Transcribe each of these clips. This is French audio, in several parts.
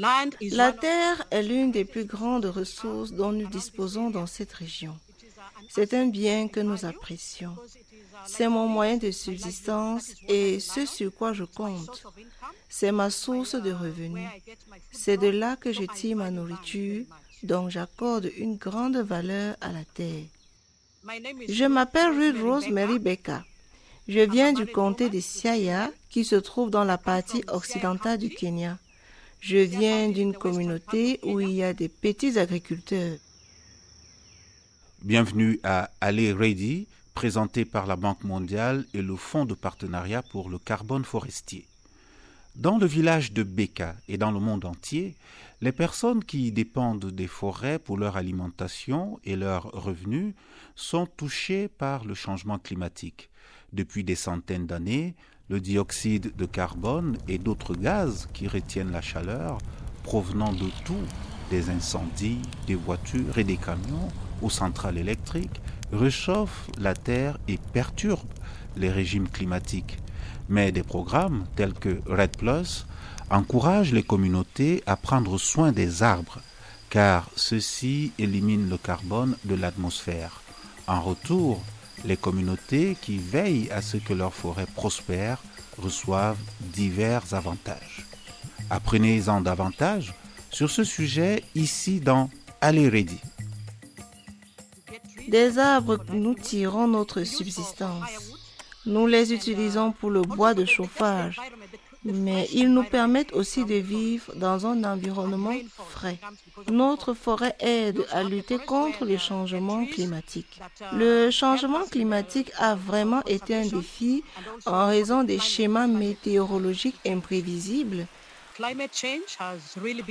La terre est l'une des plus grandes ressources dont nous disposons dans cette région. C'est un bien que nous apprécions. C'est mon moyen de subsistance et ce sur quoi je compte. C'est ma source de revenus. C'est de là que je tire ma nourriture, donc j'accorde une grande valeur à la terre. Je m'appelle Ruth Rosemary Becca. Je viens du comté de Siaya, qui se trouve dans la partie occidentale du Kenya. Je viens d'une communauté où il y a des petits agriculteurs. Bienvenue à Aller Ready, présenté par la Banque mondiale et le Fonds de partenariat pour le carbone forestier. Dans le village de Beka et dans le monde entier, les personnes qui dépendent des forêts pour leur alimentation et leurs revenus sont touchées par le changement climatique. Depuis des centaines d'années, le dioxyde de carbone et d'autres gaz qui retiennent la chaleur provenant de tout, des incendies, des voitures et des camions aux centrales électriques, réchauffent la Terre et perturbent les régimes climatiques. Mais des programmes tels que Red Plus encouragent les communautés à prendre soin des arbres, car ceux-ci éliminent le carbone de l'atmosphère. En retour, les communautés qui veillent à ce que leur forêt prospère reçoivent divers avantages. Apprenez-en davantage sur ce sujet ici dans Allez Ready. Des arbres, nous tirons notre subsistance. Nous les utilisons pour le bois de chauffage, mais ils nous permettent aussi de vivre dans un environnement Notre forêt aide à lutter contre le changement climatique. Le changement climatique a vraiment été un défi en raison des schémas météorologiques imprévisibles,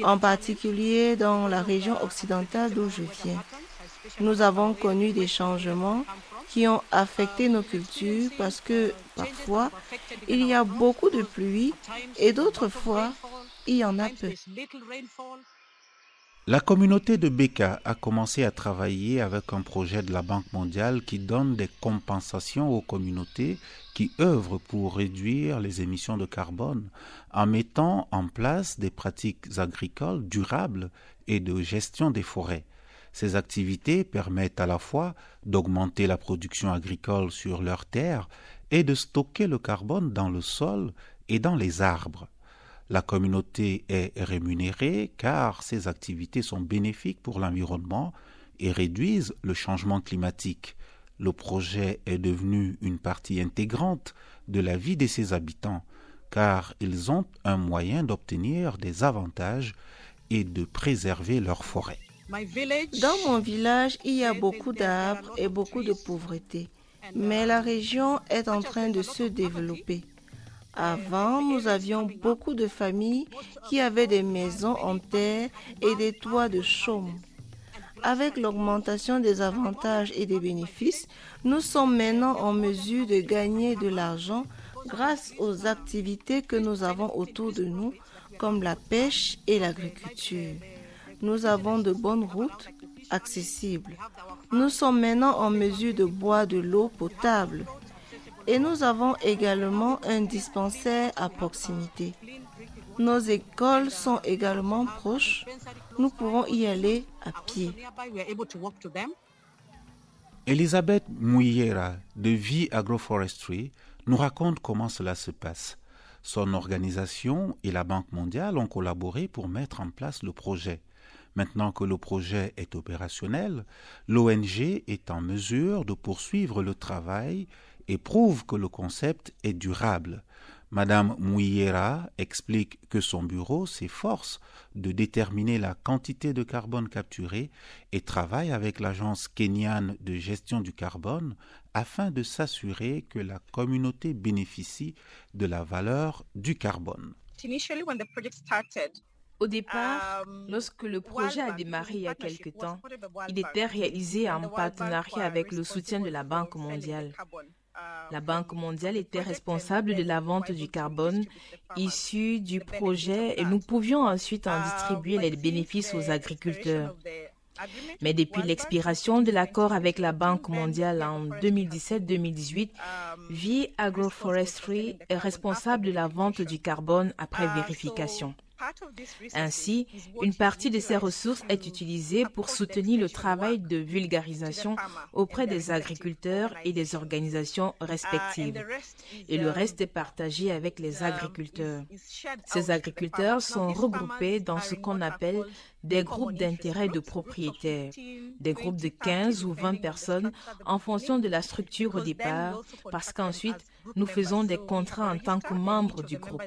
en particulier dans la région occidentale d'où je viens. Nous avons connu des changements qui ont affecté nos cultures parce que parfois il y a beaucoup de pluie et d'autres fois il y en a peu. La communauté de Beka a commencé à travailler avec un projet de la Banque mondiale qui donne des compensations aux communautés qui œuvrent pour réduire les émissions de carbone en mettant en place des pratiques agricoles durables et de gestion des forêts. Ces activités permettent à la fois d'augmenter la production agricole sur leurs terres et de stocker le carbone dans le sol et dans les arbres. La communauté est rémunérée car ces activités sont bénéfiques pour l'environnement et réduisent le changement climatique. Le projet est devenu une partie intégrante de la vie de ses habitants car ils ont un moyen d'obtenir des avantages et de préserver leurs forêts. Dans mon village, il y a beaucoup d'arbres et beaucoup de pauvreté, mais la région est en train de se développer. Avant, nous avions beaucoup de familles qui avaient des maisons en terre et des toits de chaume. Avec l'augmentation des avantages et des bénéfices, nous sommes maintenant en mesure de gagner de l'argent grâce aux activités que nous avons autour de nous, comme la pêche et l'agriculture nous avons de bonnes routes accessibles. Nous sommes maintenant en mesure de boire de l'eau potable et nous avons également un dispensaire à proximité. Nos écoles sont également proches. Nous pouvons y aller à pied. Elisabeth Mouyera de Vie Agroforestry nous raconte comment cela se passe. Son organisation et la Banque mondiale ont collaboré pour mettre en place le projet. Maintenant que le projet est opérationnel, l'ONG est en mesure de poursuivre le travail et prouve que le concept est durable. Madame Mouillera explique que son bureau s'efforce de déterminer la quantité de carbone capturé et travaille avec l'agence kenyane de gestion du carbone afin de s'assurer que la communauté bénéficie de la valeur du carbone. Au départ, lorsque le projet a démarré il y a quelque temps, il était réalisé en partenariat avec le soutien de la Banque mondiale. La Banque mondiale était responsable de la vente du carbone issu du projet et nous pouvions ensuite en distribuer les bénéfices aux agriculteurs. Mais depuis l'expiration de l'accord avec la Banque mondiale en 2017-2018, V Agroforestry est responsable de la vente du carbone après vérification. Ainsi, une partie de ces ressources est utilisée pour soutenir le travail de vulgarisation auprès des agriculteurs et des organisations respectives. Et le reste est partagé avec les agriculteurs. Ces agriculteurs sont regroupés dans ce qu'on appelle des groupes d'intérêt de propriétaires, des groupes de 15 ou 20 personnes en fonction de la structure au départ, parce qu'ensuite, nous faisons des contrats en tant que membres du groupe.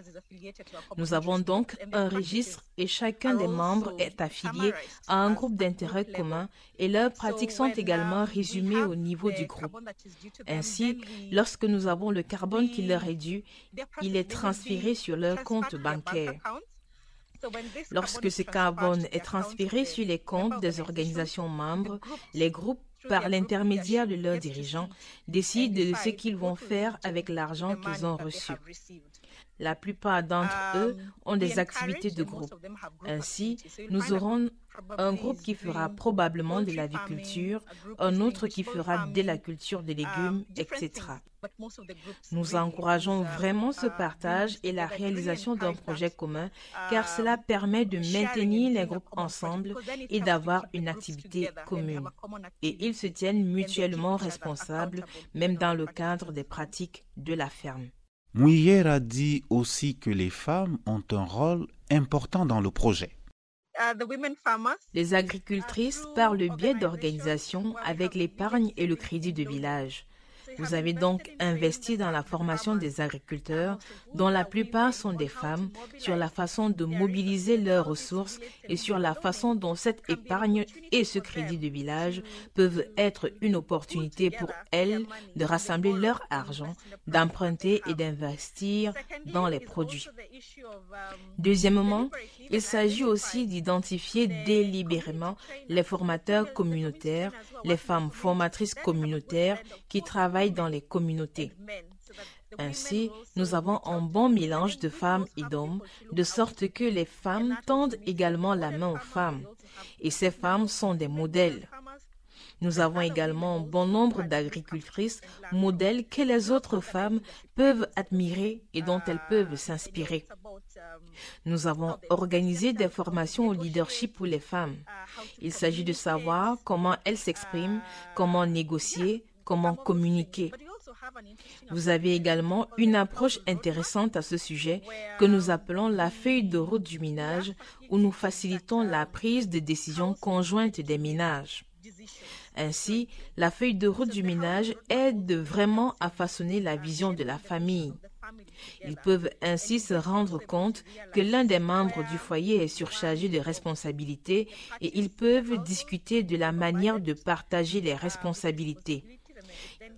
Nous avons donc un registre et chacun des membres est affilié à un groupe d'intérêt commun et leurs pratiques sont également résumées au niveau du groupe. Ainsi, lorsque nous avons le carbone qui leur est dû, il est transféré sur leur compte bancaire. Lorsque ce carbone est transféré sur les comptes des organisations membres, les groupes par l'intermédiaire de leurs dirigeants, décident de ce qu'ils vont faire avec l'argent qu'ils ont reçu. La plupart d'entre eux ont des activités de groupe. Ainsi, nous aurons un groupe qui fera probablement de l'aviculture, un autre qui fera de la culture des légumes, etc. Nous encourageons vraiment ce partage et la réalisation d'un projet commun car cela permet de maintenir les groupes ensemble et d'avoir une activité commune. Et ils se tiennent mutuellement responsables, même dans le cadre des pratiques de la ferme. Mouyer a dit aussi que les femmes ont un rôle important dans le projet. Les agricultrices, par le biais d'organisations avec l'épargne et le crédit de village, vous avez donc investi dans la formation des agriculteurs, dont la plupart sont des femmes, sur la façon de mobiliser leurs ressources et sur la façon dont cette épargne et ce crédit de village peuvent être une opportunité pour elles de rassembler leur argent, d'emprunter et d'investir dans les produits. Deuxièmement, il s'agit aussi d'identifier délibérément les formateurs communautaires, les femmes formatrices communautaires qui travaillent dans les communautés. Ainsi, nous avons un bon mélange de femmes et d'hommes, de sorte que les femmes tendent également la main aux femmes. Et ces femmes sont des modèles. Nous avons également un bon nombre d'agricultrices, modèles que les autres femmes peuvent admirer et dont elles peuvent s'inspirer. Nous avons organisé des formations au leadership pour les femmes. Il s'agit de savoir comment elles s'expriment, comment négocier, comment communiquer. Vous avez également une approche intéressante à ce sujet que nous appelons la feuille de route du minage, où nous facilitons la prise de décisions conjointes des minages. Ainsi, la feuille de route du ménage aide vraiment à façonner la vision de la famille. Ils peuvent ainsi se rendre compte que l'un des membres du foyer est surchargé de responsabilités et ils peuvent discuter de la manière de partager les responsabilités.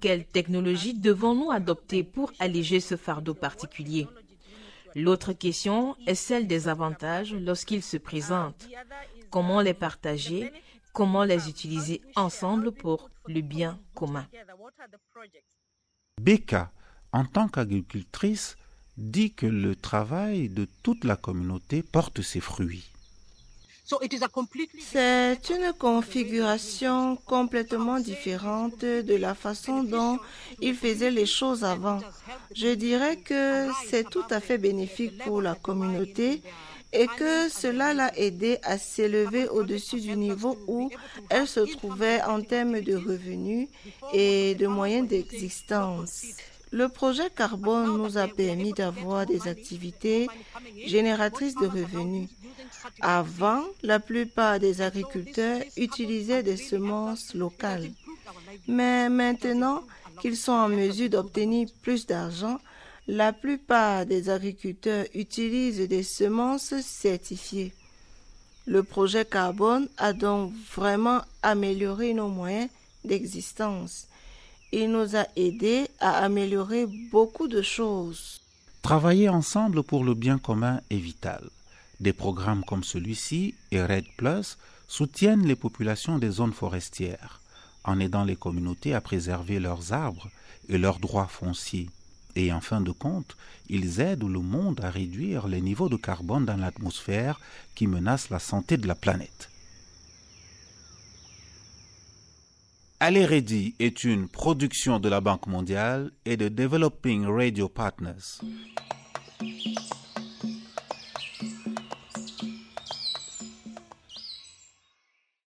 Quelle technologie devons-nous adopter pour alléger ce fardeau particulier? L'autre question est celle des avantages lorsqu'ils se présentent. Comment les partager? Comment les utiliser ensemble pour le bien commun? Becca, en tant qu'agricultrice, dit que le travail de toute la communauté porte ses fruits. C'est une configuration complètement différente de la façon dont il faisait les choses avant. Je dirais que c'est tout à fait bénéfique pour la communauté et que cela l'a aidé à s'élever au-dessus du niveau où elle se trouvait en termes de revenus et de moyens d'existence. Le projet Carbone nous a permis d'avoir des activités génératrices de revenus. Avant, la plupart des agriculteurs utilisaient des semences locales. Mais maintenant qu'ils sont en mesure d'obtenir plus d'argent, la plupart des agriculteurs utilisent des semences certifiées. Le projet Carbone a donc vraiment amélioré nos moyens d'existence. Il nous a aidés à améliorer beaucoup de choses. Travailler ensemble pour le bien commun est vital. Des programmes comme celui-ci et Red Plus soutiennent les populations des zones forestières en aidant les communautés à préserver leurs arbres et leurs droits fonciers et en fin de compte, ils aident le monde à réduire les niveaux de carbone dans l'atmosphère qui menacent la santé de la planète. Aller Ready est une production de la Banque mondiale et de Developing Radio Partners.